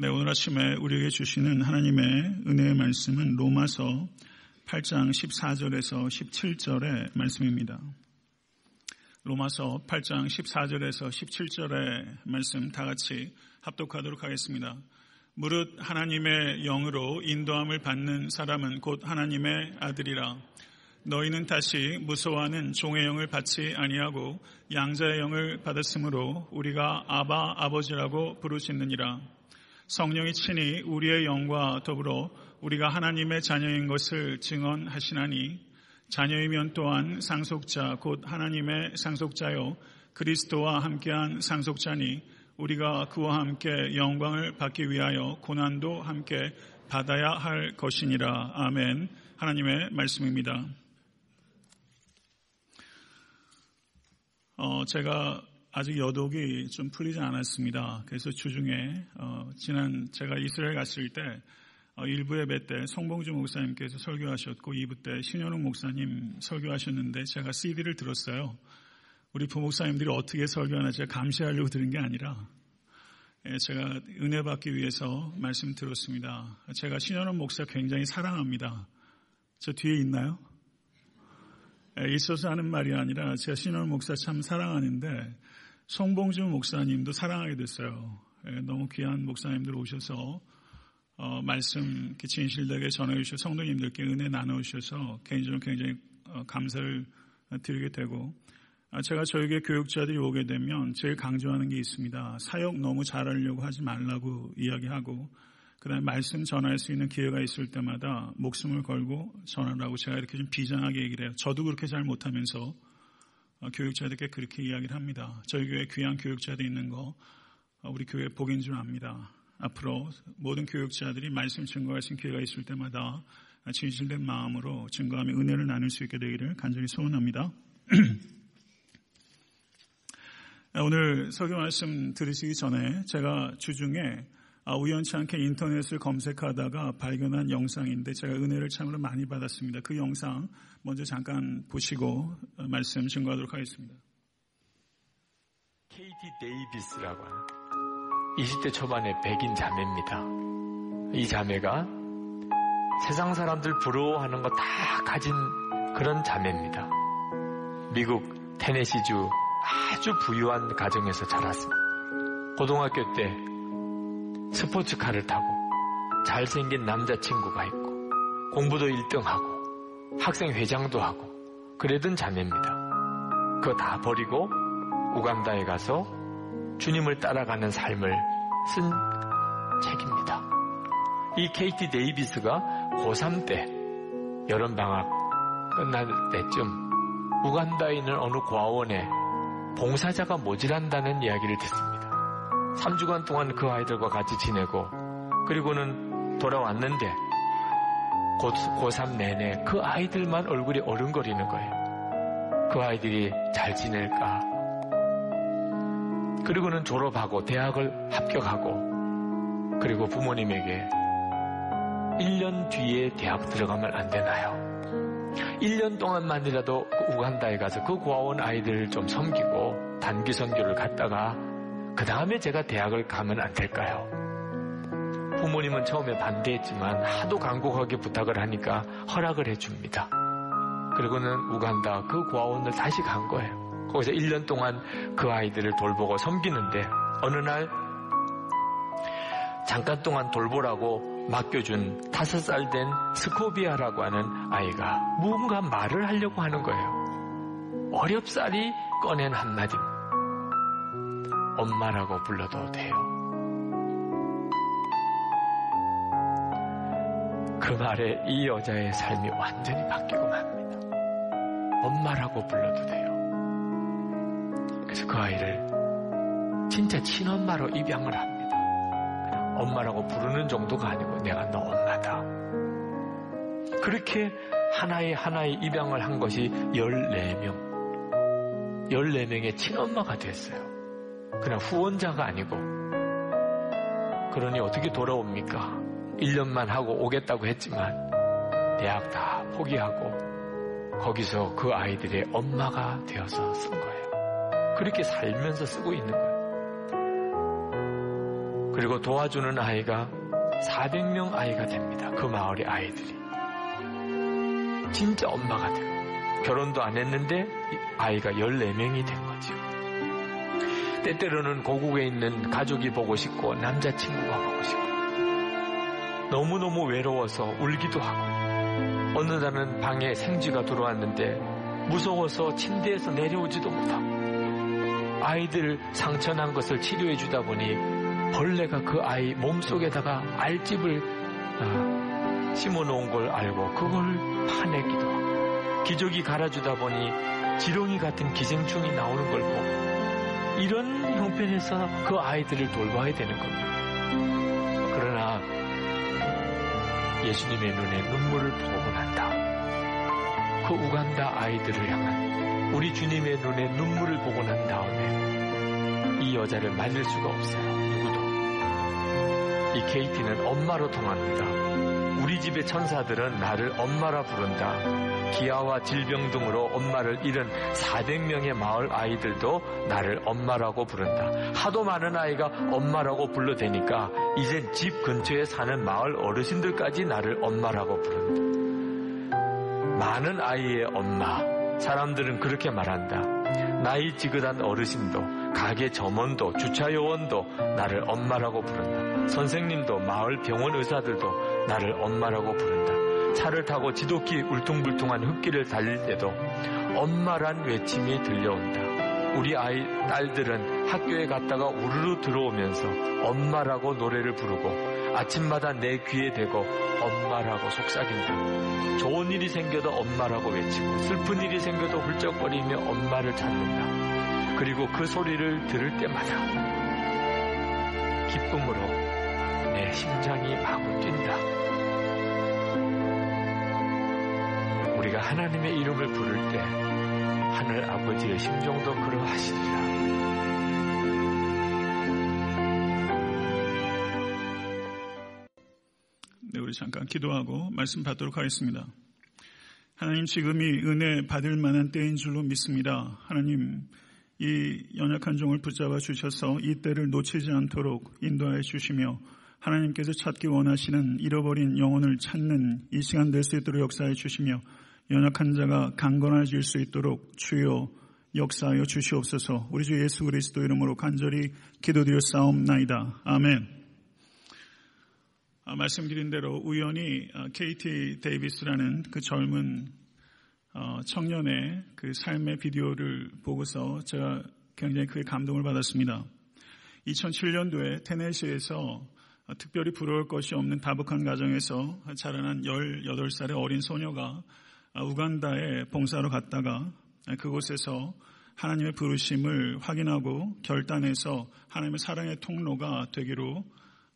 네, 오늘 아침에 우리에게 주시는 하나님의 은혜의 말씀은 로마서 8장 14절에서 17절의 말씀입니다. 로마서 8장 14절에서 17절의 말씀 다 같이 합독하도록 하겠습니다. 무릇 하나님의 영으로 인도함을 받는 사람은 곧 하나님의 아들이라. 너희는 다시 무서워하는 종의 영을 받지 아니하고 양자의 영을 받았으므로 우리가 아바 아버지라고 부르짖느니라. 성령이 친히 우리의 영과 더불어 우리가 하나님의 자녀인 것을 증언하시나니 자녀이면 또한 상속자 곧 하나님의 상속자요 그리스도와 함께한 상속자니 우리가 그와 함께 영광을 받기 위하여 고난도 함께 받아야 할 것이니라. 아멘. 하나님의 말씀입니다. 어, 제가 아직 여독이 좀 풀리지 않았습니다. 그래서 주중에 어, 지난 제가 이스라엘 갔을 때 어, 1부 예배 때 성봉주 목사님께서 설교하셨고 2부 때 신현웅 목사님 설교하셨는데 제가 CD를 들었어요. 우리 부목사님들이 어떻게 설교하나 제가 감시하려고 들은 게 아니라 예, 제가 은혜 받기 위해서 말씀 들었습니다. 제가 신현웅 목사 굉장히 사랑합니다. 저 뒤에 있나요? 예, 있어서 하는 말이 아니라 제가 신현웅 목사 참 사랑하는데 송봉주 목사님도 사랑하게 됐어요. 예, 너무 귀한 목사님들 오셔서 어, 말씀 진실되게 전해주셔서 성도님들께 은혜 나눠주셔서 개인적으로 굉장히 어, 감사를 드리게 되고 아, 제가 저에게 교육자들이 오게 되면 제일 강조하는 게 있습니다. 사역 너무 잘하려고 하지 말라고 이야기하고 그다음에 말씀 전할 수 있는 기회가 있을 때마다 목숨을 걸고 전하라고 제가 이렇게 좀 비장하게 얘기를 해요. 저도 그렇게 잘 못하면서 어, 교육자들께 그렇게 이야기를 합니다. 저희 교회 귀한 교육자들 있는 거 어, 우리 교회 복인 줄 압니다. 앞으로 모든 교육자들이 말씀 증거할 수 있는 기회가 있을 때마다 진실된 마음으로 증거하며 은혜를 나눌 수 있게 되기를 간절히 소원합니다. 오늘 설교 말씀 들으시기 전에 제가 주중에 아, 우연치 않게 인터넷을 검색하다가 발견한 영상인데 제가 은혜를 참으로 많이 받았습니다. 그 영상 먼저 잠깐 보시고 어, 말씀 증거하도록 하겠습니다. 케이티 데이비스라고 하는 20대 초반의 백인 자매입니다. 이 자매가 세상 사람들 부러워하는 거 다 가진 그런 자매입니다. 미국 테네시주 아주 부유한 가정에서 자랐습니다. 고등학교 때 스포츠카를 타고 잘생긴 남자친구가 있고 공부도 1등하고 학생 회장도 하고 그러던 자매입니다. 그거 다 버리고 우간다에 가서 주님을 따라가는 삶을 쓴 책입니다. 이 케이티 데이비스가 고3 때 여름방학 끝날 때쯤 우간다에 있는 어느 과원에 봉사자가 모질한다는 이야기를 듣습니다. 3주간 동안 그 아이들과 같이 지내고 그리고는 돌아왔는데 고3 내내 그 아이들만 얼굴이 어른거리는 거예요. 그 아이들이 잘 지낼까? 그리고는 졸업하고 대학을 합격하고 그리고 부모님에게 1년 뒤에 대학 들어가면 안 되나요? 1년 동안만이라도 그 우간다에 가서 그 고아원 아이들을 좀 섬기고 단기 선교를 갔다가 그 다음에 제가 대학을 가면 안 될까요? 부모님은 처음에 반대했지만 하도 간곡하게 부탁을 하니까 허락을 해줍니다. 그리고는 우간다 그 고아원을 다시 간 거예요. 거기서 1년 동안 그 아이들을 돌보고 섬기는데 어느 날 잠깐 동안 돌보라고 맡겨준 다섯 살 된 스코비아라고 하는 아이가 무언가 말을 하려고 하는 거예요. 어렵사리 꺼낸 한마디입니다. 엄마라고 불러도 돼요. 그 말에 이 여자의 삶이 완전히 바뀌고 맙니다. 엄마라고 불러도 돼요. 그래서 그 아이를 진짜 친엄마로 입양을 합니다. 엄마라고 부르는 정도가 아니고 내가 너 엄마다. 그렇게 하나의 하나의 입양을 한 것이 14명. 14명의 친엄마가 됐어요. 그냥 후원자가 아니고 그러니 어떻게 돌아옵니까? 1년만 하고 오겠다고 했지만 대학 다 포기하고 거기서 그 아이들의 엄마가 되어서 쓴 거예요. 그렇게 살면서 쓰고 있는 거예요. 그리고 도와주는 아이가 400명 아이가 됩니다. 그 마을의 아이들이. 진짜 엄마가 돼요. 결혼도 안 했는데 아이가 14명이 된 거죠. 때때로는 고국에 있는 가족이 보고 싶고 남자친구가 보고 싶고 너무너무 외로워서 울기도 하고 어느 날은 방에 생쥐가 들어왔는데 무서워서 침대에서 내려오지도 못하고 아이들 상처난 것을 치료해 주다 보니 벌레가 그 아이 몸속에다가 알집을 어, 심어 놓은 걸 알고 그걸 파내기도 하고 기저귀 갈아주다 보니 지렁이 같은 기생충이 나오는 걸 보고 이런 형편에서 그 아이들을 돌봐야 되는 겁니다. 그러나 예수님의 눈에 눈물을 보고 난다. 그 우간다 아이들을 향한 우리 주님의 눈에 눈물을 보고 난 다음에 이 여자를 말릴 수가 없어요. 누구도. 이 케이티는 엄마로 통합니다. 우리 집의 천사들은 나를 엄마라 부른다. 기아와 질병 등으로 엄마를 잃은 400명의 마을 아이들도 나를 엄마라고 부른다. 하도 많은 아이가 엄마라고 불러대니까 이젠 집 근처에 사는 마을 어르신들까지 나를 엄마라고 부른다. 많은 아이의 엄마. 사람들은 그렇게 말한다. 나이 지긋한 어르신도, 가게 점원도, 주차 요원도 나를 엄마라고 부른다. 선생님도, 마을 병원 의사들도 나를 엄마라고 부른다. 차를 타고 지독히 울퉁불퉁한 흙길을 달릴 때도 엄마란 외침이 들려온다. 우리 아이 딸들은 학교에 갔다가 우르르 들어오면서 엄마라고 노래를 부르고 아침마다 내 귀에 대고 엄마라고 속삭인다. 좋은 일이 생겨도 엄마라고 외치고 슬픈 일이 생겨도 훌쩍거리며 엄마를 찾는다. 그리고 그 소리를 들을 때마다 기쁨으로 내 심장이 마구 뛴다. 우리가 하나님의 이름을 부를 때 하늘 아버지의 심정도 그러하시리라. 네, 우리 잠깐 기도하고 말씀 받도록 하겠습니다. 하나님 지금이 은혜 받을 만한 때인 줄로 믿습니다. 하나님 이 연약한 종을 붙잡아 주셔서 이 때를 놓치지 않도록 인도하여 주시며 하나님께서 찾기 원하시는 잃어버린 영혼을 찾는 이 시간 될 수 있도록 역사해 주시며 연약한 자가 강건해질 수 있도록 주여 역사하여 주시옵소서 우리 주 예수 그리스도 이름으로 간절히 기도드려 싸움나이다. 아멘. 아, 말씀드린 대로 우연히 케이티 데이비스라는 그 젊은 어, 청년의 그 삶의 비디오를 보고서 제가 굉장히 크게 감동을 받았습니다. 2007년도에 테네시에서 특별히 부러울 것이 없는 다복한 가정에서 자라난 18살의 어린 소녀가 우간다에 봉사로 갔다가 그곳에서 하나님의 부르심을 확인하고 결단해서 하나님의 사랑의 통로가 되기로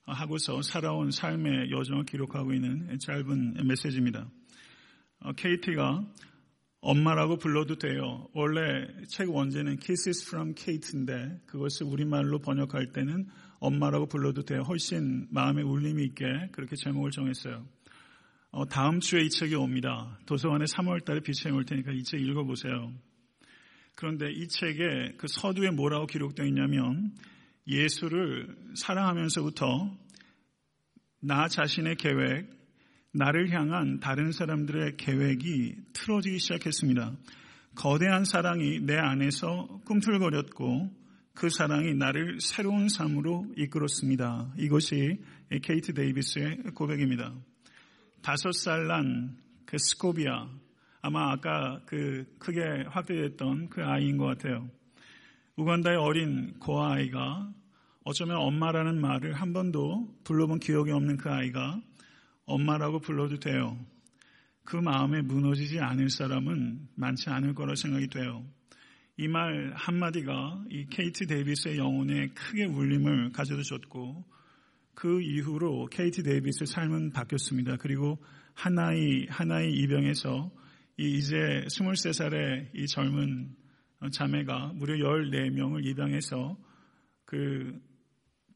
하고서 살아온 삶의 여정을 기록하고 있는 짧은 메시지입니다. KT가 엄마라고 불러도 돼요. 원래 책 원제는 Kisses from Kate인데 그것을 우리말로 번역할 때는 엄마라고 불러도 돼요. 훨씬 마음에 울림이 있게 그렇게 제목을 정했어요. 어, 다음 주에 이 책이 옵니다. 도서관에 3월 달에 비치해 올 테니까 이 책 읽어보세요. 그런데 이 책에 그 서두에 뭐라고 기록되어 있냐면 예수를 사랑하면서부터 나 자신의 계획, 나를 향한 다른 사람들의 계획이 틀어지기 시작했습니다. 거대한 사랑이 내 안에서 꿈틀거렸고 그 사랑이 나를 새로운 삶으로 이끌었습니다. 이것이 케이트 데이비스의 고백입니다. 다섯 살 난 그 스코비아 아마 아까 그 크게 확대됐던 그 아이인 것 같아요. 우간다의 어린 고아 아이가 어쩌면 엄마라는 말을 한 번도 불러본 기억이 없는 그 아이가 엄마라고 불러도 돼요. 그 마음에 무너지지 않을 사람은 많지 않을 거라 생각이 돼요. 이 말 한마디가 이 케이트 데이비스의 영혼에 크게 울림을 가져다 줬고 그 이후로 케이트 데이비스의 삶은 바뀌었습니다. 그리고 하나의 하나의 이병에서 이제 23살의 이 젊은 자매가 무려 14명을 입양해서 그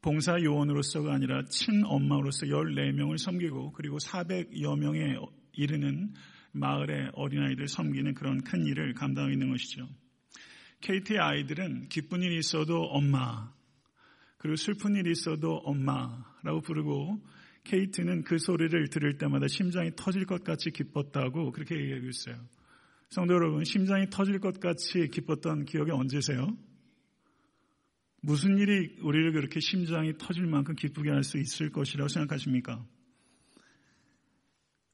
봉사 요원으로서가 아니라 친엄마로서 14명을 섬기고 그리고 400여 명에 이르는 마을의 어린아이들 섬기는 그런 큰 일을 감당하고 있는 것이죠. KT의 아이들은 기쁜 일이 있어도 엄마, 그리고 슬픈 일이 있어도 엄마 라고 부르고 케이트는 그 소리를 들을 때마다 심장이 터질 것 같이 기뻤다고 그렇게 얘기하고 있어요. 성도 여러분, 심장이 터질 것 같이 기뻤던 기억이 언제세요? 무슨 일이 우리를 그렇게 심장이 터질 만큼 기쁘게 할 수 있을 것이라고 생각하십니까?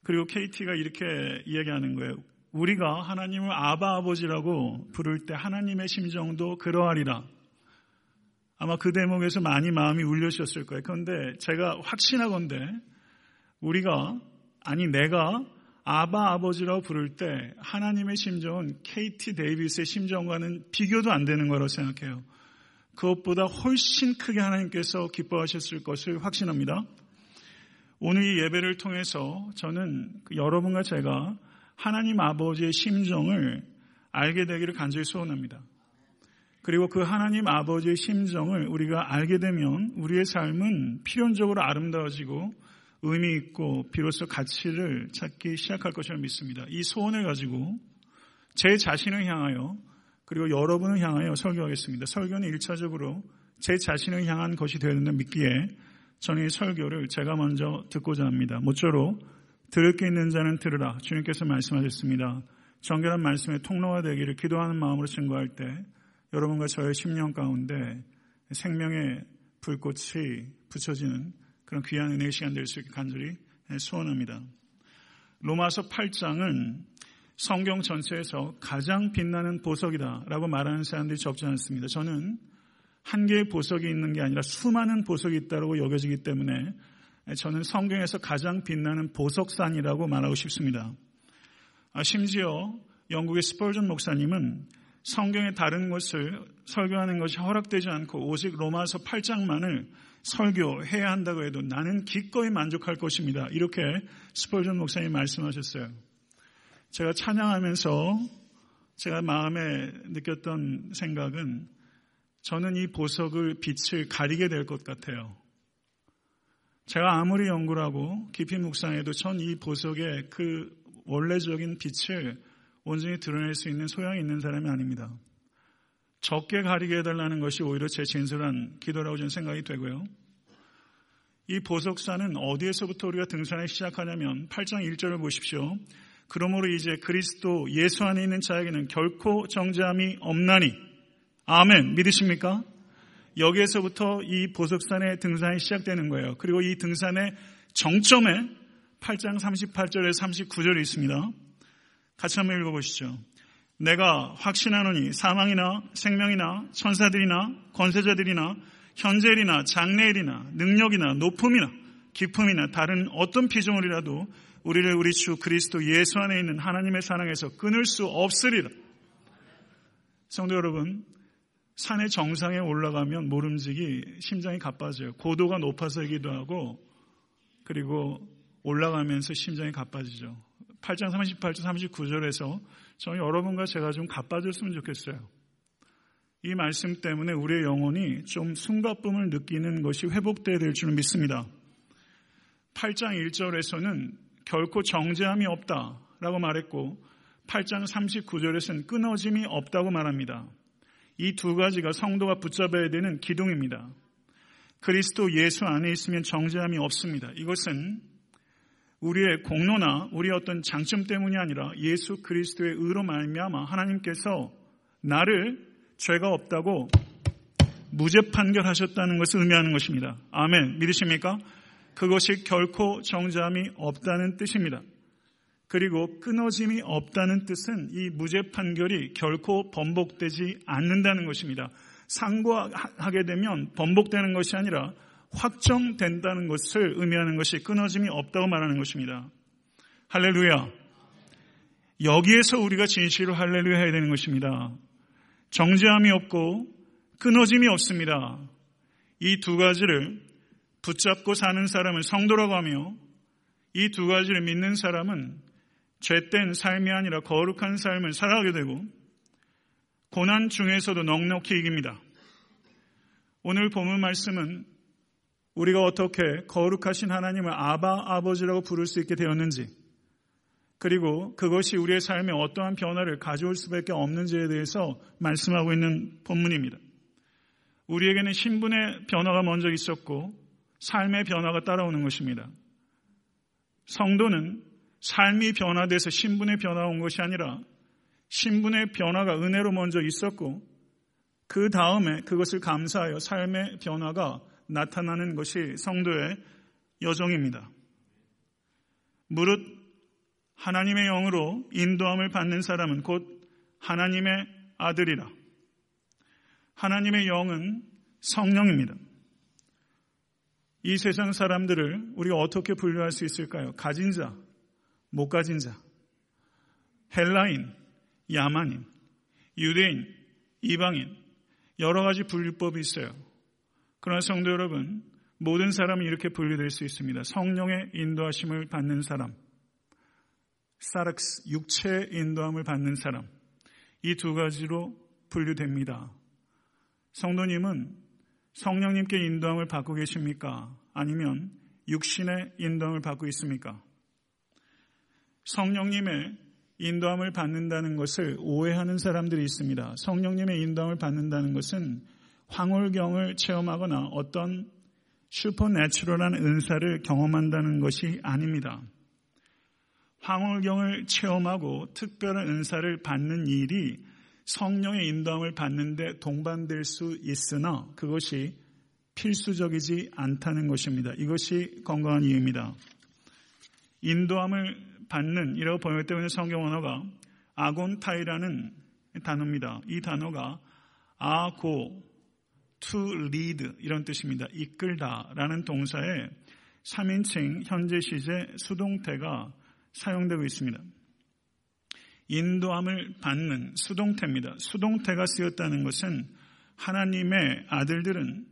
그리고 KT가 이렇게 이야기하는 거예요. 우리가 하나님을 아바 아버지라고 부를 때 하나님의 심정도 그러하리라. 아마 그 대목에서 많이 마음이 울려셨을 거예요. 그런데 제가 확신하건데 우리가 아니 내가 아바 아버지라고 부를 때 하나님의 심정은 KT 데이비스의 심정과는 비교도 안 되는 거라고 생각해요. 그것보다 훨씬 크게 하나님께서 기뻐하셨을 것을 확신합니다. 오늘 이 예배를 통해서 저는 그 여러분과 제가 하나님 아버지의 심정을 알게 되기를 간절히 소원합니다. 그리고 그 하나님 아버지의 심정을 우리가 알게 되면 우리의 삶은 필연적으로 아름다워지고 의미 있고 비로소 가치를 찾기 시작할 것을 믿습니다. 이 소원을 가지고 제 자신을 향하여 그리고 여러분을 향하여 설교하겠습니다. 설교는 1차적으로 제 자신을 향한 것이 되는데 믿기에 저는 이 설교를 제가 먼저 듣고자 합니다. 모쪼록 들을 게 있는 자는 들으라. 주님께서 말씀하셨습니다. 정결한 말씀의 통로가 되기를 기도하는 마음으로 증거할 때 여러분과 저의 심령 가운데 생명의 불꽃이 붙여지는 그런 귀한 은혜의 시간 될 수 있게 간절히 소원합니다. 로마서 8장은 성경 전체에서 가장 빛나는 보석이다라고 말하는 사람들이 적지 않습니다. 저는 한 개의 보석이 있는 게 아니라 수많은 보석이 있다고 여겨지기 때문에 저는 성경에서 가장 빛나는 보석산이라고 말하고 싶습니다. 아, 심지어 영국의 스펄전 목사님은 성경의 다른 것을 설교하는 것이 허락되지 않고 오직 로마서 8장만을 설교해야 한다고 해도 나는 기꺼이 만족할 것입니다. 이렇게 스펄전 목사님이 말씀하셨어요. 제가 찬양하면서 제가 마음에 느꼈던 생각은 저는 이 보석을 빛을 가리게 될 것 같아요. 제가 아무리 연구를 하고 깊이 묵상해도 전 이 보석의 그 원래적인 빛을 온전히 드러낼 수 있는 소양이 있는 사람이 아닙니다. 적게 가리게 해달라는 것이 오히려 제 진솔한 기도라고 저는 생각이 되고요. 이 보석산은 어디에서부터 우리가 등산을 시작하냐면 8장 1절을 보십시오. 그러므로 이제 그리스도 예수 안에 있는 자에게는 결코 정죄함이 없나니 아멘 믿으십니까? 여기에서부터 이 보석산의 등산이 시작되는 거예요. 그리고 이 등산의 정점에 8장 38절에 39절이 있습니다. 같이 한번 읽어보시죠. 내가 확신하노니 사망이나 생명이나 천사들이나 권세자들이나 현재일이나 장래일이나 능력이나 높음이나 기품이나 다른 어떤 피조물이라도 우리를 우리 주 그리스도 예수 안에 있는 하나님의 사랑에서 끊을 수 없으리라. 성도 여러분, 산의 정상에 올라가면 모름지기 심장이 가빠져요. 고도가 높아서이기도 하고 그리고 올라가면서 심장이 가빠지죠. 8장 38절 39절에서 저는 여러분과 제가 좀 가빠졌으면 좋겠어요. 이 말씀 때문에 우리의 영혼이 좀 숨가쁨을 느끼는 것이 회복되어야 될줄 믿습니다. 8장 1절에서는 결코 정죄함이 없다라고 말했고 8장 39절에서는 끊어짐이 없다고 말합니다. 이 두 가지가 성도가 붙잡아야 되는 기둥입니다. 그리스도 예수 안에 있으면 정죄함이 없습니다. 이것은 우리의 공로나 우리의 어떤 장점 때문이 아니라 예수 그리스도의 의로 말미암아 하나님께서 나를 죄가 없다고 무죄 판결하셨다는 것을 의미하는 것입니다. 아멘. 믿으십니까? 그것이 결코 정죄함이 없다는 뜻입니다. 그리고 끊어짐이 없다는 뜻은 이 무죄 판결이 결코 번복되지 않는다는 것입니다. 상고하게 되면 번복되는 것이 아니라 확정된다는 것을 의미하는 것이 끊어짐이 없다고 말하는 것입니다. 할렐루야. 여기에서 우리가 진실로 할렐루야 해야 되는 것입니다. 정죄함이 없고 끊어짐이 없습니다. 이 두 가지를 붙잡고 사는 사람은 성도라고 하며 이 두 가지를 믿는 사람은 죄된 삶이 아니라 거룩한 삶을 살아가게 되고 고난 중에서도 넉넉히 이깁니다. 오늘 본문 말씀은 우리가 어떻게 거룩하신 하나님을 아바 아버지라고 부를 수 있게 되었는지 그리고 그것이 우리의 삶에 어떠한 변화를 가져올 수밖에 없는지에 대해서 말씀하고 있는 본문입니다. 우리에게는 신분의 변화가 먼저 있었고 삶의 변화가 따라오는 것입니다. 성도는 삶이 변화돼서 신분의 변화가 온 것이 아니라 신분의 변화가 은혜로 먼저 있었고 그 다음에 그것을 감사하여 삶의 변화가 나타나는 것이 성도의 여정입니다. 무릇 하나님의 영으로 인도함을 받는 사람은 곧 하나님의 아들이라. 하나님의 영은 성령입니다. 이 세상 사람들을 우리가 어떻게 분류할 수 있을까요? 가진 자, 못 가진 자, 헬라인, 야만인, 유대인, 이방인, 여러 가지 분류법이 있어요. 그러나 성도 여러분, 모든 사람은 이렇게 분류될 수 있습니다. 성령의 인도하심을 받는 사람, 사락스, 육체의 인도함을 받는 사람, 이 두 가지로 분류됩니다. 성도님은 성령님께 인도함을 받고 계십니까? 아니면 육신의 인도함을 받고 있습니까? 성령님의 인도함을 받는다는 것을 오해하는 사람들이 있습니다. 성령님의 인도함을 받는다는 것은 황홀경을 체험하거나 어떤 슈퍼내추럴한 은사를 경험한다는 것이 아닙니다. 황홀경을 체험하고 특별한 은사를 받는 일이 성령의 인도함을 받는데 동반될 수 있으나 그것이 필수적이지 않다는 것입니다. 이것이 건강한 이유입니다. 인도함을 받는 이라고 번역되고 있는 성경 언어가 아곤타이라는 단어입니다. 이 단어가 아고, to lead 이런 뜻입니다. 이끌다라는 동사의 3인칭 현재 시제 수동태가 사용되고 있습니다. 인도함을 받는 수동태입니다. 수동태가 쓰였다는 것은 하나님의 아들들은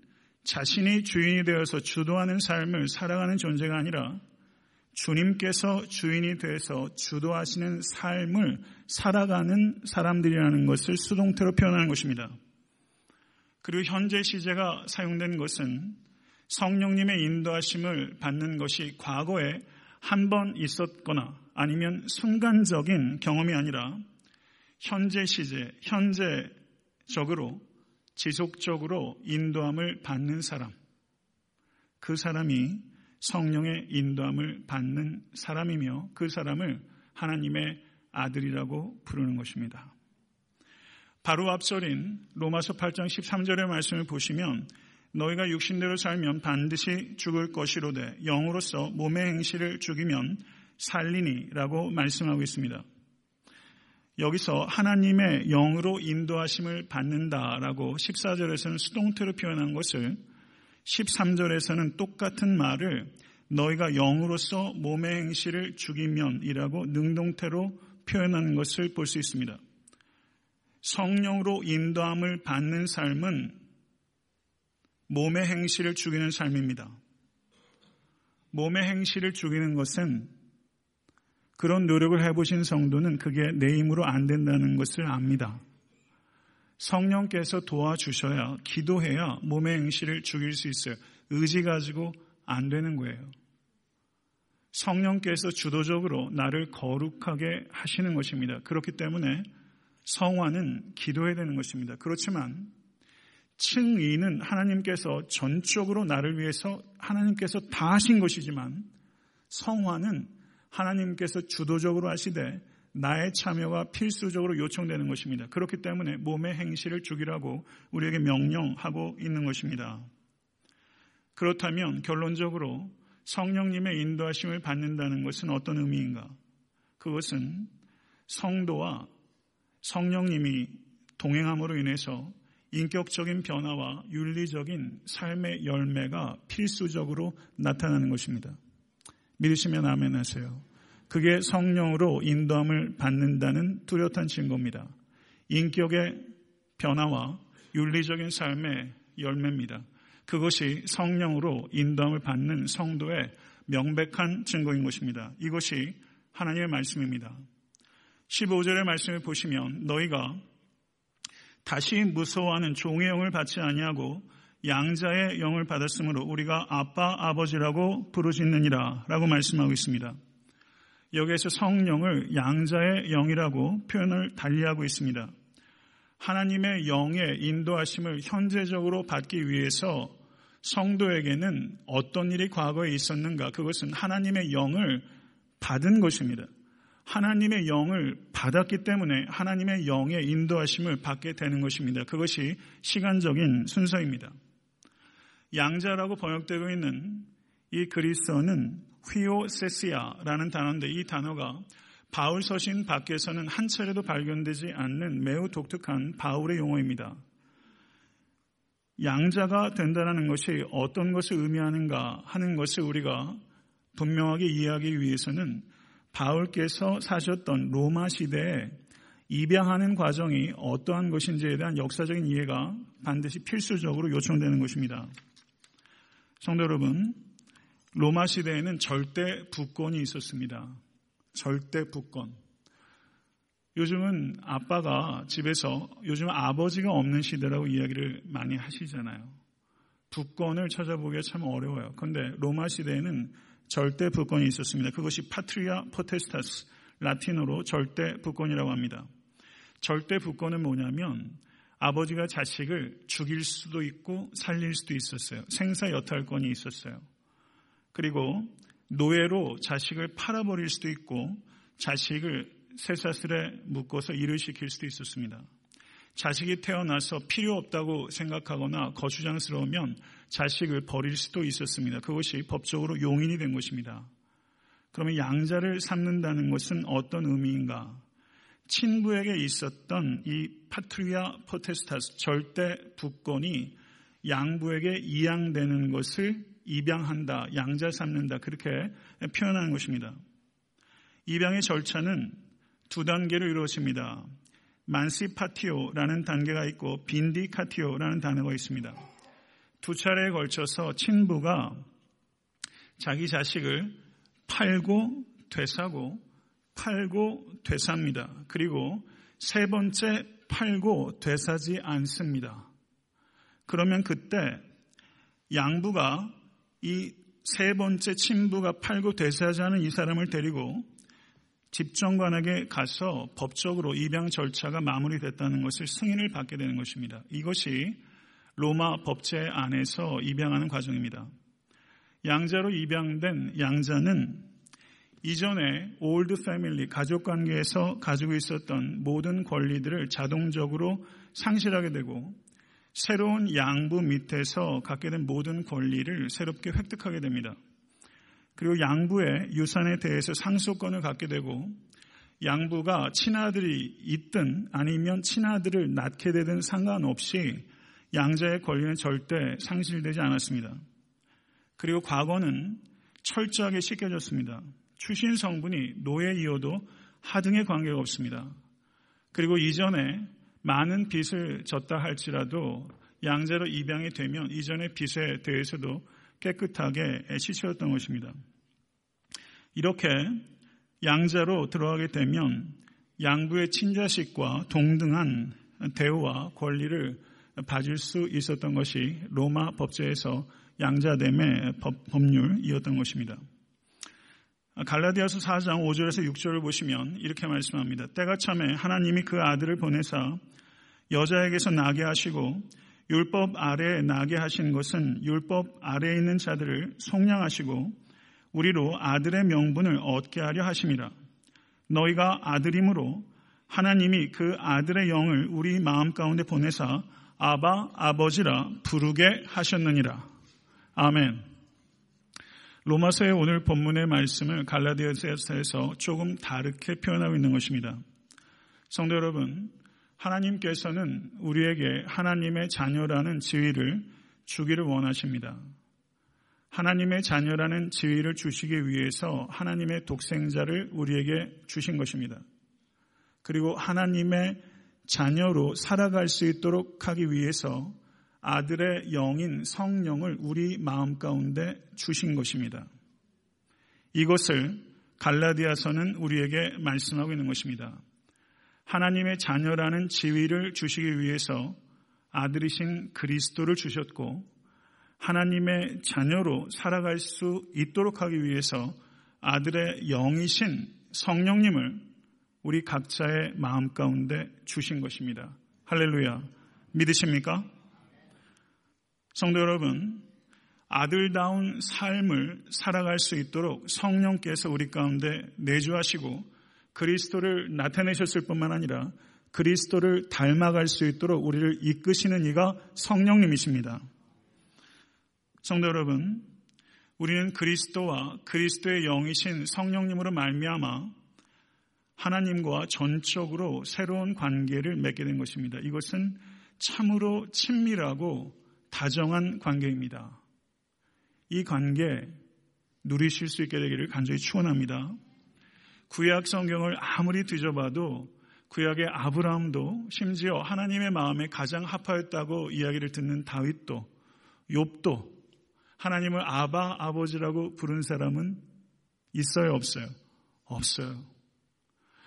자신이 주인이 되어서 주도하는 삶을 살아가는 존재가 아니라 주님께서 주인이 되어서 주도하시는 삶을 살아가는 사람들이라는 것을 수동태로 표현하는 것입니다. 그리고 현재 시제가 사용된 것은 성령님의 인도하심을 받는 것이 과거에 한 번 있었거나 아니면 순간적인 경험이 아니라 현재 시제, 현재적으로 지속적으로 인도함을 받는 사람, 그 사람이 성령의 인도함을 받는 사람이며 그 사람을 하나님의 아들이라고 부르는 것입니다. 바로 앞절인 로마서 8장 13절의 말씀을 보시면 너희가 육신대로 살면 반드시 죽을 것이로되 영으로서 몸의 행실을 죽이면 살리니라고 말씀하고 있습니다. 여기서 하나님의 영으로 인도하심을 받는다라고 14절에서는 수동태로 표현한 것을 13절에서는 똑같은 말을 너희가 영으로서 몸의 행실을 죽이면이라고 능동태로 표현한 것을 볼 수 있습니다. 성령으로 인도함을 받는 삶은 몸의 행실을 죽이는 삶입니다. 몸의 행실을 죽이는 것은 그런 노력을 해보신 성도는 그게 내 힘으로 안 된다는 것을 압니다. 성령께서 도와주셔야 기도해야 몸의 행실을 죽일 수 있어요. 의지 가지고 안 되는 거예요. 성령께서 주도적으로 나를 거룩하게 하시는 것입니다. 그렇기 때문에 성화는 기도해야 되는 것입니다. 그렇지만 칭의는 하나님께서 전적으로 나를 위해서 하나님께서 다 하신 것이지만 성화는 하나님께서 주도적으로 하시되 나의 참여가 필수적으로 요청되는 것입니다. 그렇기 때문에 몸의 행실을 죽이라고 우리에게 명령하고 있는 것입니다. 그렇다면 결론적으로 성령님의 인도하심을 받는다는 것은 어떤 의미인가? 그것은 성도와 성령님이 동행함으로 인해서 인격적인 변화와 윤리적인 삶의 열매가 필수적으로 나타나는 것입니다. 믿으시면 아멘 하세요. 그게 성령으로 인도함을 받는다는 뚜렷한 증거입니다. 인격의 변화와 윤리적인 삶의 열매입니다. 그것이 성령으로 인도함을 받는 성도의 명백한 증거인 것입니다. 이것이 하나님의 말씀입니다. 15절의 말씀을 보시면 너희가 다시 무서워하는 종의 영을 받지 아니하고 양자의 영을 받았으므로 우리가 아빠 아버지라고 부르짖느니라 라고 말씀하고 있습니다. 여기에서 성령을 양자의 영이라고 표현을 달리하고 있습니다. 하나님의 영의 인도하심을 현재적으로 받기 위해서 성도에게는 어떤 일이 과거에 있었는가? 그것은 하나님의 영을 받은 것입니다. 하나님의 영을 받았기 때문에 하나님의 영의 인도하심을 받게 되는 것입니다. 그것이 시간적인 순서입니다. 양자라고 번역되고 있는 이 그리스어는 휘오세시아라는 단어인데 이 단어가 바울 서신 밖에서는 한 차례도 발견되지 않는 매우 독특한 바울의 용어입니다. 양자가 된다는 것이 어떤 것을 의미하는가 하는 것을 우리가 분명하게 이해하기 위해서는 바울께서 사셨던 로마 시대에 입양하는 과정이 어떠한 것인지에 대한 역사적인 이해가 반드시 필수적으로 요청되는 것입니다. 성도 여러분, 로마 시대에는 절대 부권이 있었습니다. 절대 부권. 요즘은 아빠가 집에서 요즘 아버지가 없는 시대라고 이야기를 많이 하시잖아요. 부권을 찾아보기가 참 어려워요. 그런데 로마 시대에는 절대 부권이 있었습니다. 그것이 patria potestas, 라틴어로 절대 부권이라고 합니다. 절대 부권은 뭐냐면 아버지가 자식을 죽일 수도 있고 살릴 수도 있었어요. 생사 여탈권이 있었어요. 그리고 노예로 자식을 팔아버릴 수도 있고 자식을 쇠사슬에 묶어서 일을 시킬 수도 있었습니다. 자식이 태어나서 필요 없다고 생각하거나 거추장스러우면 자식을 버릴 수도 있었습니다. 그것이 법적으로 용인이 된 것입니다. 그러면 양자를 삼는다는 것은 어떤 의미인가? 친부에게 있었던 이 patria potestas 절대 부권이 양부에게 이양되는 것을 입양한다, 양자 삼는다 그렇게 표현하는 것입니다. 입양의 절차는 두 단계로 이루어집니다. 만시파티오라는 단계가 있고 빈디카티오라는 단어가 있습니다. 두 차례에 걸쳐서 친부가 자기 자식을 팔고 되사고 팔고 되삽니다. 그리고 세 번째 팔고 되사지 않습니다. 그러면 그때 양부가 이 세 번째 친부가 팔고 되사지 않은 이 사람을 데리고 집정관에게 가서 법적으로 입양 절차가 마무리됐다는 것을 승인을 받게 되는 것입니다. 이것이 로마 법제 안에서 입양하는 과정입니다. 양자로 입양된 양자는 이전에 old family 가족 관계에서 가지고 있었던 모든 권리들을 자동적으로 상실하게 되고 새로운 양부 밑에서 갖게 된 모든 권리를 새롭게 획득하게 됩니다. 그리고 양부의 유산에 대해서 상속권을 갖게 되고 양부가 친아들이 있든 아니면 친아들을 낳게 되든 상관없이 양자의 권리는 절대 상실되지 않았습니다. 그리고 과거는 철저하게 씻겨졌습니다. 출신 성분이 노예이어도 하등의 관계가 없습니다. 그리고 이전에 많은 빚을 졌다 할지라도 양자로 입양이 되면 이전의 빚에 대해서도 깨끗하게 씻어졌던 것입니다. 이렇게 양자로 들어가게 되면 양부의 친자식과 동등한 대우와 권리를 받을 수 있었던 것이 로마 법제에서 양자됨의 법, 법률이었던 것입니다. 갈라디아서 4장 5절에서 6절을 보시면 이렇게 말씀합니다. 때가 참에 하나님이 그 아들을 보내사 여자에게서 나게 하시고 율법 아래에 나게 하신 것은 율법 아래에 있는 자들을 속량하시고 우리로 아들의 명분을 얻게 하려 하심이라. 너희가 아들이므로 하나님이 그 아들의 영을 우리 마음 가운데 보내사 아바 아버지라 부르게 하셨느니라. 아멘. 로마서의 오늘 본문의 말씀을 갈라디아서에서 조금 다르게 표현하고 있는 것입니다. 성도 여러분, 하나님께서는 우리에게 하나님의 자녀라는 지위를 주기를 원하십니다. 하나님의 자녀라는 지위를 주시기 위해서 하나님의 독생자를 우리에게 주신 것입니다. 그리고 하나님의 자녀로 살아갈 수 있도록 하기 위해서 아들의 영인 성령을 우리 마음 가운데 주신 것입니다. 이것을 갈라디아서는 우리에게 말씀하고 있는 것입니다. 하나님의 자녀라는 지위를 주시기 위해서 아들이신 그리스도를 주셨고 하나님의 자녀로 살아갈 수 있도록 하기 위해서 아들의 영이신 성령님을 우리 각자의 마음 가운데 주신 것입니다. 할렐루야. 믿으십니까? 성도 여러분, 아들다운 삶을 살아갈 수 있도록 성령께서 우리 가운데 내주하시고 그리스도를 나타내셨을 뿐만 아니라 그리스도를 닮아갈 수 있도록 우리를 이끄시는 이가 성령님이십니다. 성도 여러분, 우리는 그리스도와 그리스도의 영이신 성령님으로 말미암아 하나님과 전적으로 새로운 관계를 맺게 된 것입니다. 이것은 참으로 친밀하고 다정한 관계입니다. 이 관계 누리실 수 있게 되기를 간절히 축원합니다. 구약 성경을 아무리 뒤져봐도 구약의 아브라함도 심지어 하나님의 마음에 가장 합하였다고 이야기를 듣는 다윗도 욥도 하나님을 아바 아버지라고 부른 사람은 있어요 없어요? 없어요.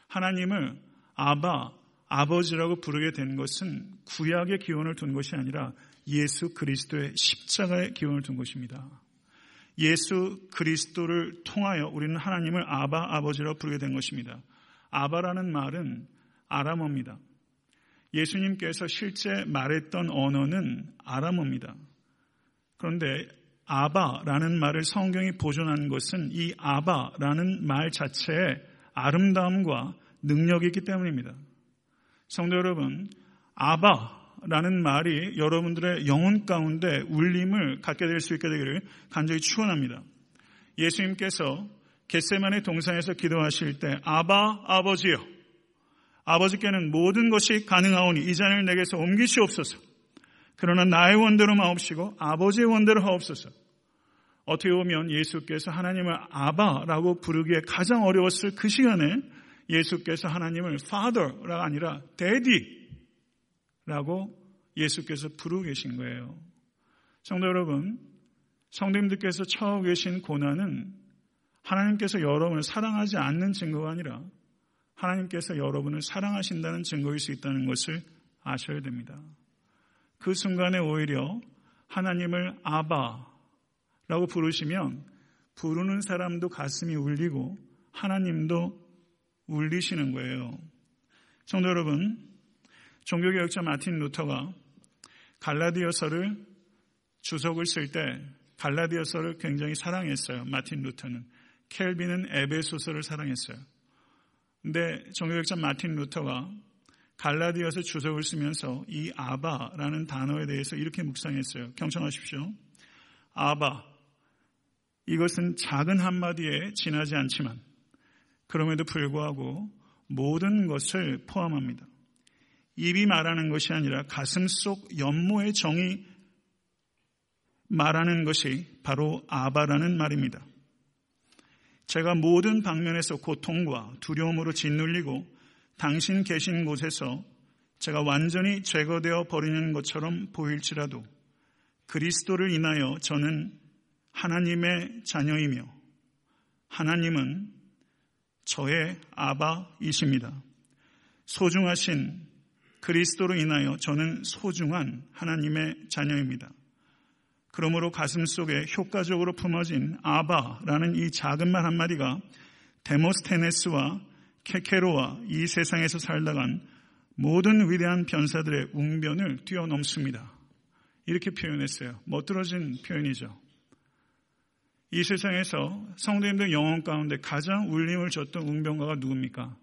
하나님을 아바 아버지라고 부르게 된 것은 구약의 기원을 둔 것이 아니라 예수 그리스도의 십자가의 기원을 둔 것입니다. 예수 그리스도를 통하여 우리는 하나님을 아바 아버지라고 부르게 된 것입니다. 아바라는 말은 아람어입니다. 예수님께서 실제 말했던 언어는 아람어입니다. 그런데 아바라는 말을 성경이 보존한 것은 이 아바라는 말 자체의 아름다움과 능력이 있기 때문입니다. 성도 여러분, 아바 라는 말이 여러분들의 영혼 가운데 울림을 갖게 될 수 있게 되기를 간절히 축원합니다. 예수님께서 겟세만의 동산에서 기도하실 때 아바 아버지요 아버지께는 모든 것이 가능하오니 이 잔을 내게서 옮기시옵소서. 그러나 나의 원대로 마옵시고 아버지의 원대로 하옵소서. 어떻게 보면 예수께서 하나님을 아바라고 부르기에 가장 어려웠을 그 시간에 예수께서 하나님을 Father가 아니라 Daddy 라고 예수께서 부르고 계신 거예요. 성도 여러분, 성도님들께서 처하고 계신 고난은 하나님께서 여러분을 사랑하지 않는 증거가 아니라 하나님께서 여러분을 사랑하신다는 증거일 수 있다는 것을 아셔야 됩니다. 그 순간에 오히려 하나님을 아바라고 부르시면 부르는 사람도 가슴이 울리고 하나님도 울리시는 거예요. 성도 여러분, 종교개혁자 마틴 루터가 갈라디아서를 주석을 쓸 때 갈라디아서를 굉장히 사랑했어요. 마틴 루터는 켈빈은 에베소서를 사랑했어요. 근데 종교개혁자 마틴 루터가 갈라디아서 주석을 쓰면서 이 아바라는 단어에 대해서 이렇게 묵상했어요. 경청하십시오. 아바. 이것은 작은 한마디에 지나지 않지만 그럼에도 불구하고 모든 것을 포함합니다. 입이 말하는 것이 아니라 가슴 속 연모의 정이 말하는 것이 바로 아바라는 말입니다. 제가 모든 방면에서 고통과 두려움으로 짓눌리고 당신 계신 곳에서 제가 완전히 제거되어 버리는 것처럼 보일지라도 그리스도를 인하여 저는 하나님의 자녀이며 하나님은 저의 아바이십니다. 소중하신 그리스도로 인하여 저는 소중한 하나님의 자녀입니다. 그러므로 가슴 속에 효과적으로 품어진 아바라는 이 작은 말 한마디가 데모스테네스와 케케로와 이 세상에서 살다간 모든 위대한 변사들의 웅변을 뛰어넘습니다. 이렇게 표현했어요. 멋들어진 표현이죠. 이 세상에서 성도님들 영혼 가운데 가장 울림을 줬던 웅변가가 누굽니까?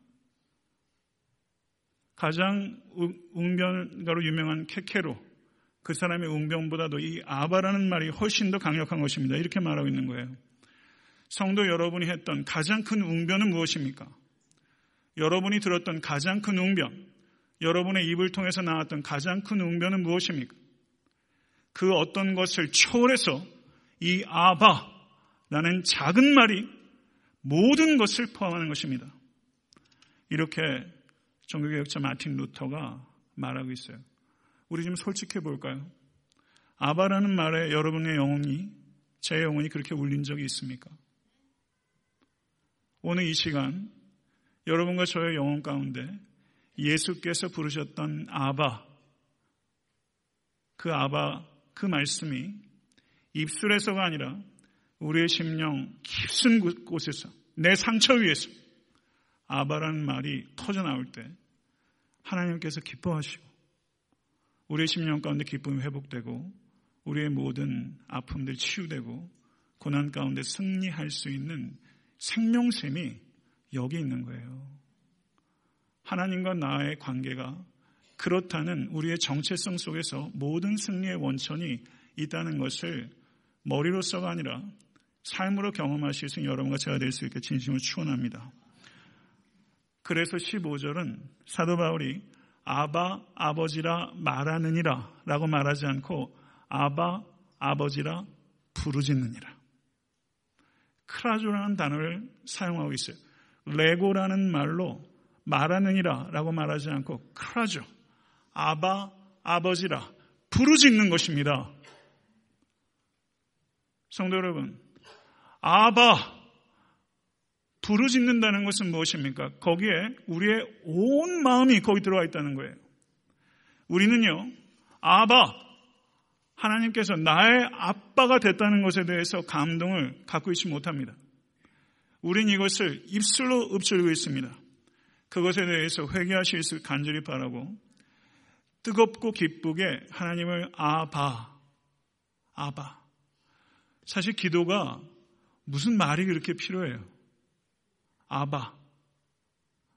가장 웅변가로 유명한 케케로. 그 사람의 웅변보다도 이 아바라는 말이 훨씬 더 강력한 것입니다. 이렇게 말하고 있는 거예요. 성도 여러분이 했던 가장 큰 웅변은 무엇입니까? 여러분이 들었던 가장 큰 웅변, 여러분의 입을 통해서 나왔던 가장 큰 웅변은 무엇입니까? 그 어떤 것을 초월해서 이 아바, 라는 작은 말이 모든 것을 포함하는 것입니다. 이렇게 종교개혁자 마틴 루터가 말하고 있어요. 우리 좀 솔직해 볼까요? 아바라는 말에 여러분의 영혼이, 제 영혼이 그렇게 울린 적이 있습니까? 오늘 이 시간 여러분과 저의 영혼 가운데 예수께서 부르셨던 아바, 그 아바, 그 말씀이 입술에서가 아니라 우리의 심령 깊은 곳에서 내 상처 위에서 아바라는 말이 터져 나올 때 하나님께서 기뻐하시고 우리의 심령 가운데 기쁨이 회복되고 우리의 모든 아픔들 치유되고 고난 가운데 승리할 수 있는 생명샘이 여기 있는 거예요. 하나님과 나의 관계가 그렇다는 우리의 정체성 속에서 모든 승리의 원천이 있다는 것을 머리로서가 아니라 삶으로 경험하실 수 있는 여러분과 제가 될 수 있게 진심으로 축원합니다. 그래서 15절은 사도 바울이 아바 아버지라 말하느니라 라고 말하지 않고 아바 아버지라 부르짖느니라. 크라조라는 단어를 사용하고 있어요. 레고라는 말로 말하느니라 라고 말하지 않고 크라조, 아바 아버지라 부르짖는 것입니다. 성도 여러분, 아바 부르짖는다는 것은 무엇입니까? 거기에 우리의 온 마음이 거기 들어와 있다는 거예요. 우리는요, 아바, 하나님께서 나의 아빠가 됐다는 것에 대해서 감동을 갖고 있지 못합니다. 우린 이것을 입술로 읊조리고 있습니다. 그것에 대해서 회개하실 수 간절히 바라고 뜨겁고 기쁘게 하나님을 아바, 아바. 사실 기도가 무슨 말이 그렇게 필요해요? 아바.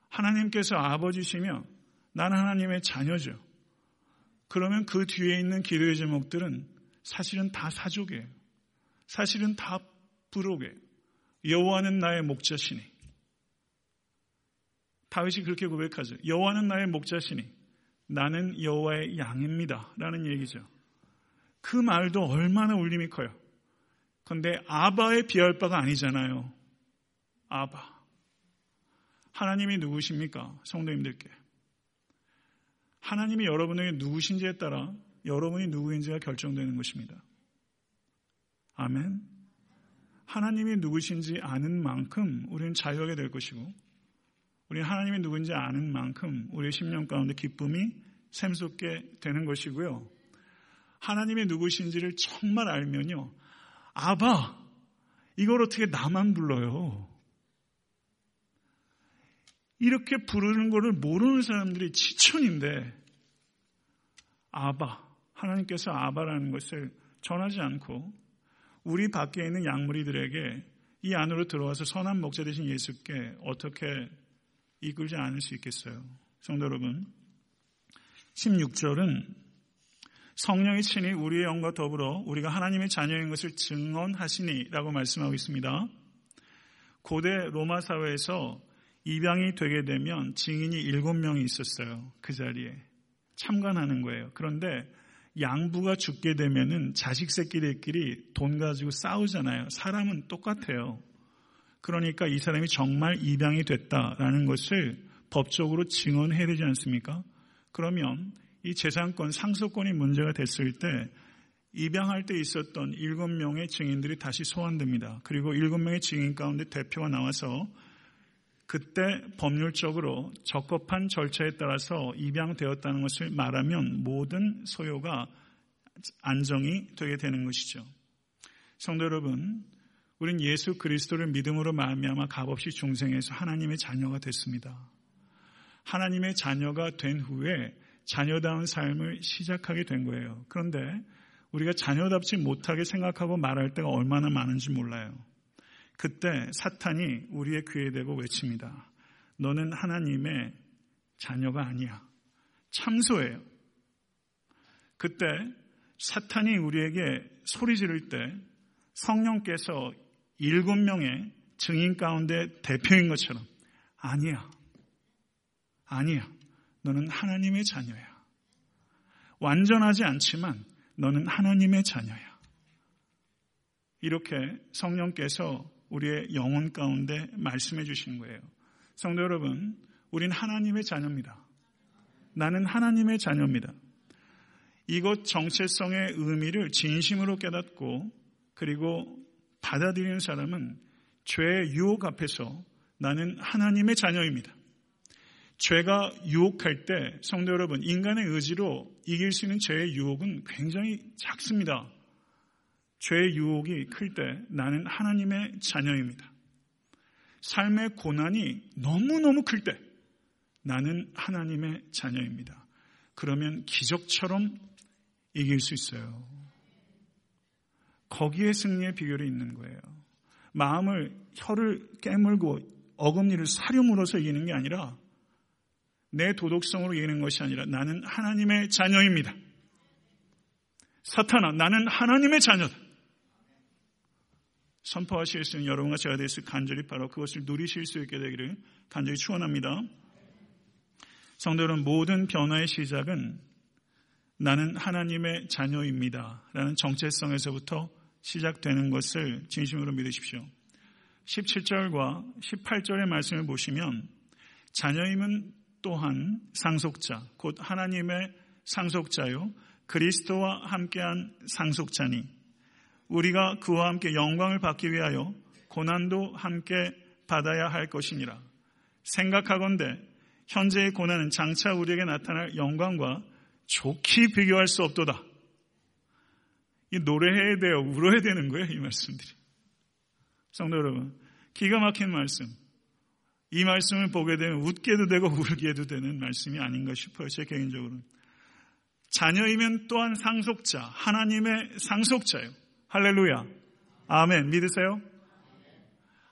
하나님께서 아버지시며 나는 하나님의 자녀죠. 그러면 그 뒤에 있는 기도의 제목들은 사실은 다 사족이에요. 사실은 다 부록이에요. 여호와는 나의 목자시니. 다윗이 그렇게 고백하죠. 여호와는 나의 목자시니 나는 여호와의 양입니다. 라는 얘기죠. 그 말도 얼마나 울림이 커요. 그런데 아바에 비할 바가 아니잖아요. 아바. 하나님이 누구십니까? 성도님들께. 하나님이 여러분에게 누구신지에 따라 여러분이 누구인지가 결정되는 것입니다. 아멘. 하나님이 누구신지 아는 만큼 우리는 자유하게 될 것이고, 우리는 하나님이 누구인지 아는 만큼 우리의 심령 가운데 기쁨이 샘솟게 되는 것이고요. 하나님이 누구신지를 정말 알면요. 아바! 이걸 어떻게 나만 불러요? 이렇게 부르는 것을 모르는 사람들이 지천인데 아바 하나님께서 아바라는 것을 전하지 않고 우리 밖에 있는 양무리들에게 이 안으로 들어와서 선한 목자 되신 예수께 어떻게 이끌지 않을 수 있겠어요. 성도 여러분 16절은 성령이 친히 우리의 영과 더불어 우리가 하나님의 자녀인 것을 증언하시니라고 말씀하고 있습니다. 고대 로마 사회에서 입양이 되게 되면 증인이 일곱 명이 있었어요. 그 자리에. 참관하는 거예요. 그런데 양부가 죽게 되면은 자식 새끼들끼리 돈 가지고 싸우잖아요. 사람은 똑같아요. 그러니까 이 사람이 정말 입양이 됐다라는 것을 법적으로 증언해야 되지 않습니까? 그러면 이 재산권, 상속권이 문제가 됐을 때 입양할 때 있었던 일곱 명의 증인들이 다시 소환됩니다. 그리고 일곱 명의 증인 가운데 대표가 나와서 그때 법률적으로 적법한 절차에 따라서 입양되었다는 것을 말하면 모든 소요가 안정이 되게 되는 것이죠. 성도 여러분, 우린 예수 그리스도를 믿음으로 말미암아 값없이 중생해서 하나님의 자녀가 됐습니다. 하나님의 자녀가 된 후에 자녀다운 삶을 시작하게 된 거예요. 그런데 우리가 자녀답지 못하게 생각하고 말할 때가 얼마나 많은지 몰라요. 그때 사탄이 우리의 귀에 대고 외칩니다. 너는 하나님의 자녀가 아니야. 참소해요. 그때 사탄이 우리에게 소리 지를 때 성령께서 일곱 명의 증인 가운데 대표인 것처럼 아니야. 아니야. 너는 하나님의 자녀야. 완전하지 않지만 너는 하나님의 자녀야. 이렇게 성령께서 우리의 영혼 가운데 말씀해 주시는 거예요. 성도 여러분, 우린 하나님의 자녀입니다. 나는 하나님의 자녀입니다. 이것 정체성의 의미를 진심으로 깨닫고 그리고 받아들이는 사람은 죄의 유혹 앞에서 나는 하나님의 자녀입니다. 죄가 유혹할 때 성도 여러분 인간의 의지로 이길 수 있는 죄의 유혹은 굉장히 작습니다. 죄의 유혹이 클 때 나는 하나님의 자녀입니다. 삶의 고난이 너무너무 클 때 나는 하나님의 자녀입니다. 그러면 기적처럼 이길 수 있어요. 거기에 승리의 비결이 있는 거예요. 마음을 혀를 깨물고 어금니를 사려 물어서 이기는 게 아니라 내 도덕성으로 이기는 것이 아니라 나는 하나님의 자녀입니다. 사탄아, 나는 하나님의 자녀다. 선포하실 수 있는 여러분과 제가 될수 간절히 바로 그것을 누리실 수 있게 되기를 간절히 축원합니다. 성도는 모든 변화의 시작은 나는 하나님의 자녀입니다. 라는 정체성에서부터 시작되는 것을 진심으로 믿으십시오. 17절과 18절의 말씀을 보시면 자녀임은 또한 상속자, 곧 하나님의 상속자요. 그리스도와 함께한 상속자니 우리가 그와 함께 영광을 받기 위하여 고난도 함께 받아야 할 것이니라. 생각하건대 현재의 고난은 장차 우리에게 나타날 영광과 좋게 비교할 수 없도다. 이 노래해야 돼요. 울어야 되는 거예요. 이 말씀들이. 성도 여러분, 기가 막힌 말씀. 이 말씀을 보게 되면 웃게도 되고 울게도 되는 말씀이 아닌가 싶어요. 제 개인적으로는. 자녀이면 또한 상속자, 하나님의 상속자요. 할렐루야. 아멘. 믿으세요?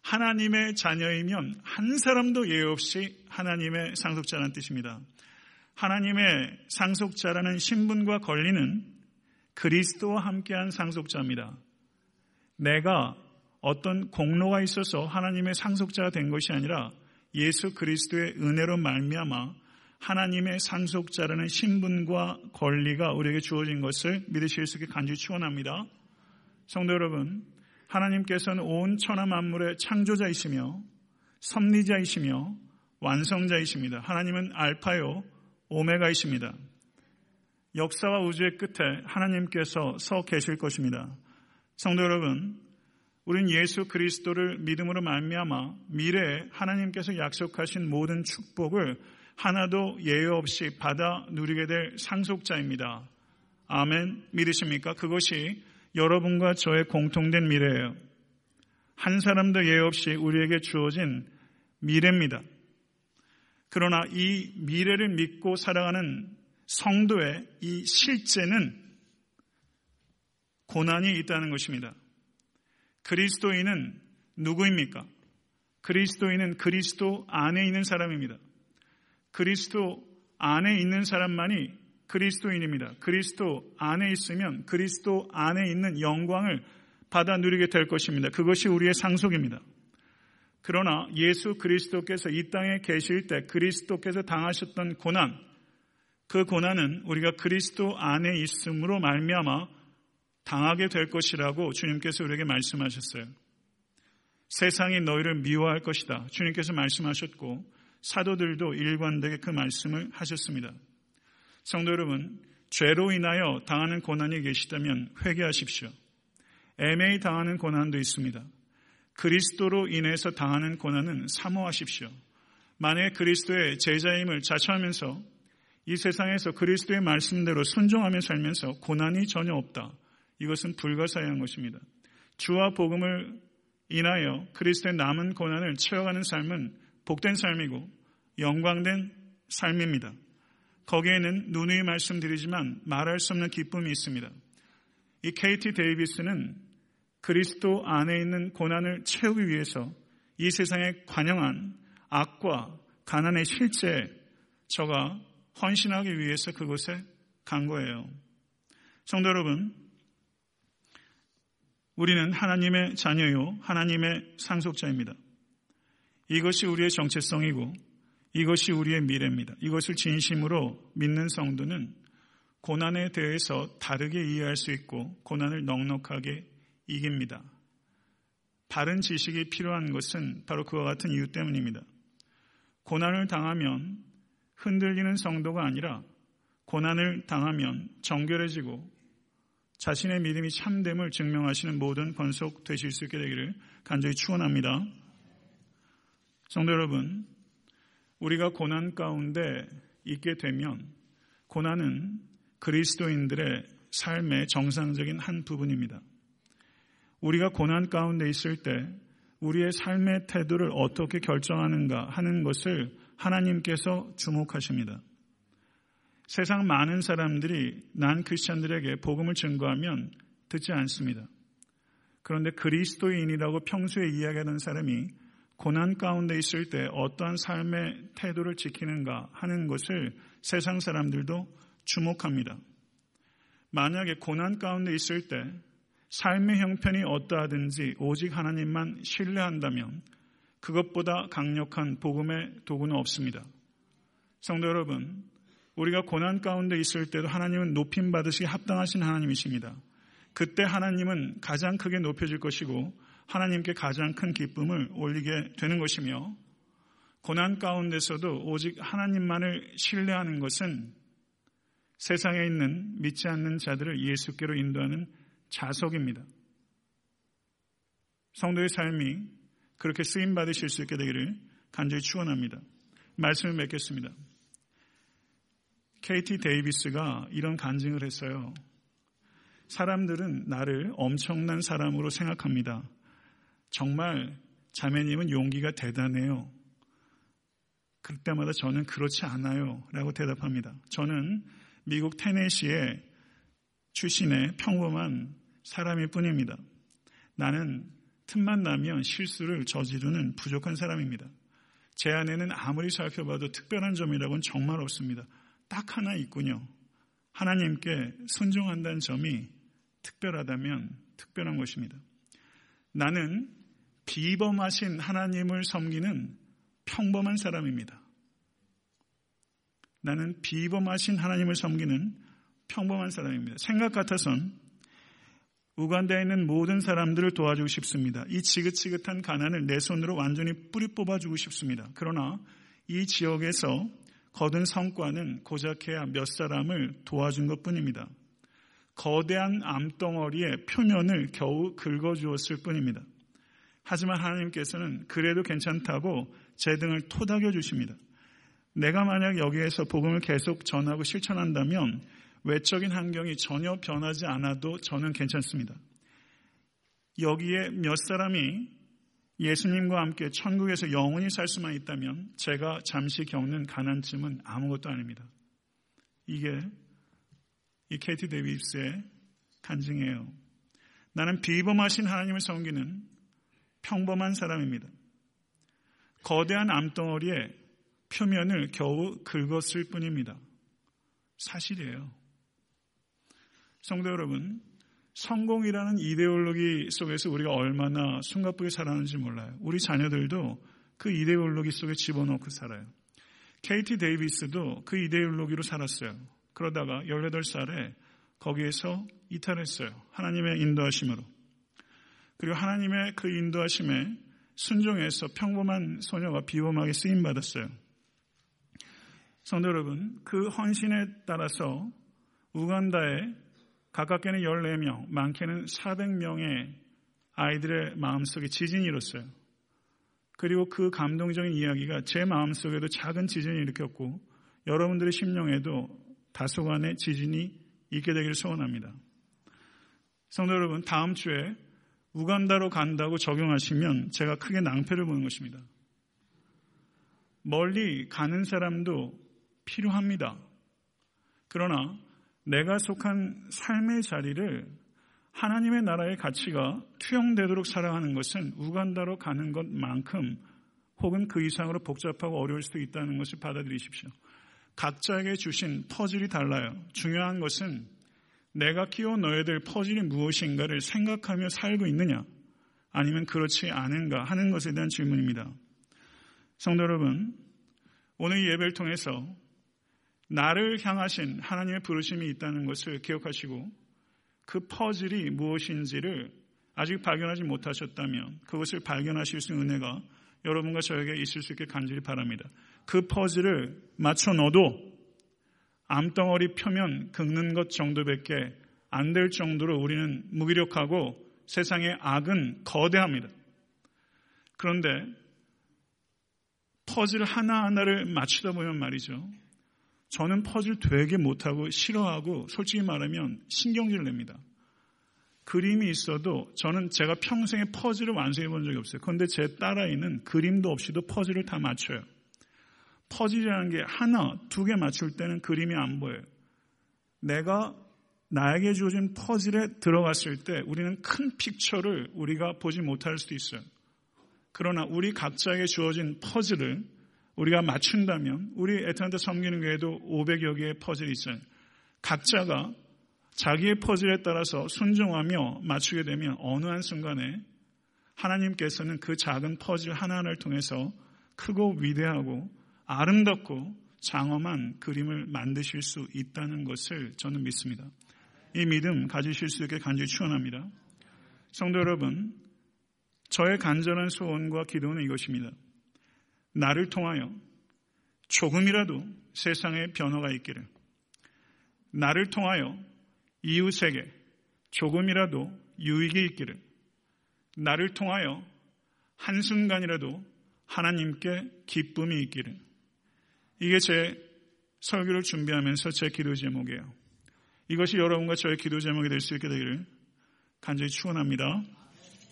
하나님의 자녀이면 한 사람도 예외 없이 하나님의 상속자라는 뜻입니다. 하나님의 상속자라는 신분과 권리는 그리스도와 함께한 상속자입니다. 내가 어떤 공로가 있어서 하나님의 상속자가 된 것이 아니라 예수 그리스도의 은혜로 말미암아 하나님의 상속자라는 신분과 권리가 우리에게 주어진 것을 믿으실 수 있게 간절히 축원합니다. 성도 여러분, 하나님께서는 온 천하 만물의 창조자이시며 섭리자이시며 완성자이십니다. 하나님은 알파요 오메가이십니다. 역사와 우주의 끝에 하나님께서 서 계실 것입니다. 성도 여러분, 우린 예수 그리스도를 믿음으로 말미암아 미래에 하나님께서 약속하신 모든 축복을 하나도 예외 없이 받아 누리게 될 상속자입니다. 아멘. 믿으십니까? 그것이 여러분과 저의 공통된 미래예요. 한 사람도 예외 없이 우리에게 주어진 미래입니다. 그러나 이 미래를 믿고 살아가는 성도의 이 실제는 고난이 있다는 것입니다. 그리스도인은 누구입니까? 그리스도인은 그리스도 안에 있는 사람입니다. 그리스도 안에 있는 사람만이 그리스도인입니다. 그리스도 안에 있으면 그리스도 안에 있는 영광을 받아 누리게 될 것입니다. 그것이 우리의 상속입니다. 그러나 예수 그리스도께서 이 땅에 계실 때 그리스도께서 당하셨던 고난, 그 고난은 우리가 그리스도 안에 있음으로 말미암아 당하게 될 것이라고 주님께서 우리에게 말씀하셨어요. 세상이 너희를 미워할 것이다. 주님께서 말씀하셨고 사도들도 일관되게 그 말씀을 하셨습니다. 성도 여러분, 죄로 인하여 당하는 고난이 계시다면 회개하십시오. 애매히 당하는 고난도 있습니다. 그리스도로 인해서 당하는 고난은 사모하십시오. 만약 그리스도의 제자임을 자처하면서 이 세상에서 그리스도의 말씀대로 순종하며 살면서 고난이 전혀 없다. 이것은 불가사의한 것입니다. 주와 복음을 인하여 그리스도의 남은 고난을 채워가는 삶은 복된 삶이고 영광된 삶입니다. 거기에는 누누이 말씀드리지만 말할 수 없는 기쁨이 있습니다. 이 케이티 데이비스는 그리스도 안에 있는 고난을 채우기 위해서 이 세상에 관영한 악과 가난의 실제 저가 헌신하기 위해서 그곳에 간 거예요. 성도 여러분, 우리는 하나님의 자녀요, 하나님의 상속자입니다. 이것이 우리의 정체성이고 이것이 우리의 미래입니다. 이것을 진심으로 믿는 성도는 고난에 대해서 다르게 이해할 수 있고 고난을 넉넉하게 이깁니다. 바른 지식이 필요한 것은 바로 그와 같은 이유 때문입니다. 고난을 당하면 흔들리는 성도가 아니라 고난을 당하면 정결해지고 자신의 믿음이 참됨을 증명하시는 모든 권속 되실 수 있게 되기를 간절히 축원합니다. 성도 여러분, 우리가 고난 가운데 있게 되면 고난은 그리스도인들의 삶의 정상적인 한 부분입니다. 우리가 고난 가운데 있을 때 우리의 삶의 태도를 어떻게 결정하는가 하는 것을 하나님께서 주목하십니다. 세상 많은 사람들이 난 크리스천들에게 복음을 증거하면 듣지 않습니다. 그런데 그리스도인이라고 평소에 이야기하는 사람이 고난 가운데 있을 때 어떠한 삶의 태도를 지키는가 하는 것을 세상 사람들도 주목합니다. 만약에 고난 가운데 있을 때 삶의 형편이 어떠하든지 오직 하나님만 신뢰한다면 그것보다 강력한 복음의 도구는 없습니다. 성도 여러분, 우리가 고난 가운데 있을 때도 하나님은 높임 받으시기 합당하신 하나님이십니다. 그때 하나님은 가장 크게 높여질 것이고 하나님께 가장 큰 기쁨을 올리게 되는 것이며 고난 가운데서도 오직 하나님만을 신뢰하는 것은 세상에 있는 믿지 않는 자들을 예수께로 인도하는 자석입니다. 성도의 삶이 그렇게 쓰임 받으실 수 있게 되기를 간절히 축원합니다. 말씀을 맺겠습니다. 케이티 데이비스가 이런 간증을 했어요. 사람들은 나를 엄청난 사람으로 생각합니다. 정말 자매님은 용기가 대단해요. 그때마다 저는 그렇지 않아요. 라고 대답합니다. 저는 미국 테네시의 출신의 평범한 사람일 뿐입니다. 나는 틈만 나면 실수를 저지르는 부족한 사람입니다. 제 안에는 아무리 살펴봐도 특별한 점이라고는 정말 없습니다. 딱 하나 있군요. 하나님께 순종한다는 점이 특별하다면 특별한 것입니다. 나는 비범하신 하나님을 섬기는 평범한 사람입니다. 나는 비범하신 하나님을 섬기는 평범한 사람입니다. 생각 같아선 우간다에 있는 모든 사람들을 도와주고 싶습니다. 이 지긋지긋한 가난을 내 손으로 완전히 뿌리 뽑아주고 싶습니다. 그러나 이 지역에서 거둔 성과는 고작해야 몇 사람을 도와준 것 뿐입니다. 거대한 암덩어리의 표면을 겨우 긁어주었을 뿐입니다. 하지만 하나님께서는 그래도 괜찮다고 제 등을 토닥여 주십니다. 내가 만약 여기에서 복음을 계속 전하고 실천한다면 외적인 환경이 전혀 변하지 않아도 저는 괜찮습니다. 여기에 몇 사람이 예수님과 함께 천국에서 영원히 살 수만 있다면 제가 잠시 겪는 가난쯤은 아무것도 아닙니다. 이게 이 케이티 데이비스의 간증이에요. 나는 비범하신 하나님을 섬기는 평범한 사람입니다. 거대한 암덩어리에 표면을 겨우 긁었을 뿐입니다. 사실이에요. 성도 여러분, 성공이라는 이데올로기 속에서 우리가 얼마나 숨가쁘게 살아가는지 몰라요. 우리 자녀들도 그 이데올로기 속에 집어넣고 살아요. 케이티 데이비스도 그 이데올로기로 살았어요. 그러다가 18살에 거기에서 이탈했어요. 하나님의 인도하심으로. 그리고 하나님의 그 인도하심에 순종해서 평범한 소녀가 비범하게 쓰임 받았어요. 성도 여러분, 그 헌신에 따라서 우간다에 가깝게는 14명, 많게는 400명의 아이들의 마음속에 지진이 일었어요. 그리고 그 감동적인 이야기가 제 마음속에도 작은 지진을 일으켰고 여러분들의 심령에도 다소간의 지진이 있게 되기를 소원합니다. 성도 여러분, 다음 주에 우간다로 간다고 적용하시면 제가 크게 낭패를 보는 것입니다. 멀리 가는 사람도 필요합니다. 그러나 내가 속한 삶의 자리를 하나님의 나라의 가치가 투영되도록 살아가는 것은 우간다로 가는 것만큼 혹은 그 이상으로 복잡하고 어려울 수도 있다는 것을 받아들이십시오. 각자에게 주신 퍼즐이 달라요. 중요한 것은 내가 넣어야 될 퍼즐이 무엇인가를 생각하며 살고 있느냐, 아니면 그렇지 않은가 하는 것에 대한 질문입니다. 성도 여러분, 오늘 예배를 통해서 나를 향하신 하나님의 부르심이 있다는 것을 기억하시고 그 퍼즐이 무엇인지를 아직 발견하지 못하셨다면 그것을 발견하실 수 있는 은혜가 여러분과 저에게 있을 수 있게 간절히 바랍니다. 그 퍼즐을 맞춰 넣어도 암덩어리 표면 긁는 것 정도밖에 안 될 정도로 우리는 무기력하고 세상의 악은 거대합니다. 그런데 퍼즐 하나하나를 맞추다 보면 말이죠. 저는 퍼즐 되게 못하고 싫어하고 솔직히 말하면 신경질을 냅니다. 그림이 있어도 저는 제가 평생에 퍼즐을 완성해 본 적이 없어요. 그런데 제 딸아이는 그림도 없이도 퍼즐을 다 맞춰요. 퍼즐이라는 게 하나, 두 개 맞출 때는 그림이 안 보여요. 내가 나에게 주어진 퍼즐에 들어갔을 때 우리는 큰 picture를 우리가 보지 못할 수도 있어요. 그러나 우리 각자에게 주어진 퍼즐을 우리가 맞춘다면 우리 에탄트 섬기는 교회도 500여 개의 퍼즐이 있어요. 각자가 자기의 퍼즐에 따라서 순종하며 맞추게 되면 어느 한 순간에 하나님께서는 그 작은 퍼즐 하나하나를 통해서 크고 위대하고 아름답고 장엄한 그림을 만드실 수 있다는 것을 저는 믿습니다. 이 믿음 가지실 수 있게 간절히 축원합니다. 성도 여러분, 저의 간절한 소원과 기도는 이것입니다. 나를 통하여 조금이라도 세상에 변화가 있기를, 나를 통하여 이웃에게 조금이라도 유익이 있기를, 나를 통하여 한순간이라도 하나님께 기쁨이 있기를, 이게 제 설교를 준비하면서 제 기도 제목이에요. 이것이 여러분과 저의 기도 제목이 될 수 있게 되기를 간절히 축원합니다.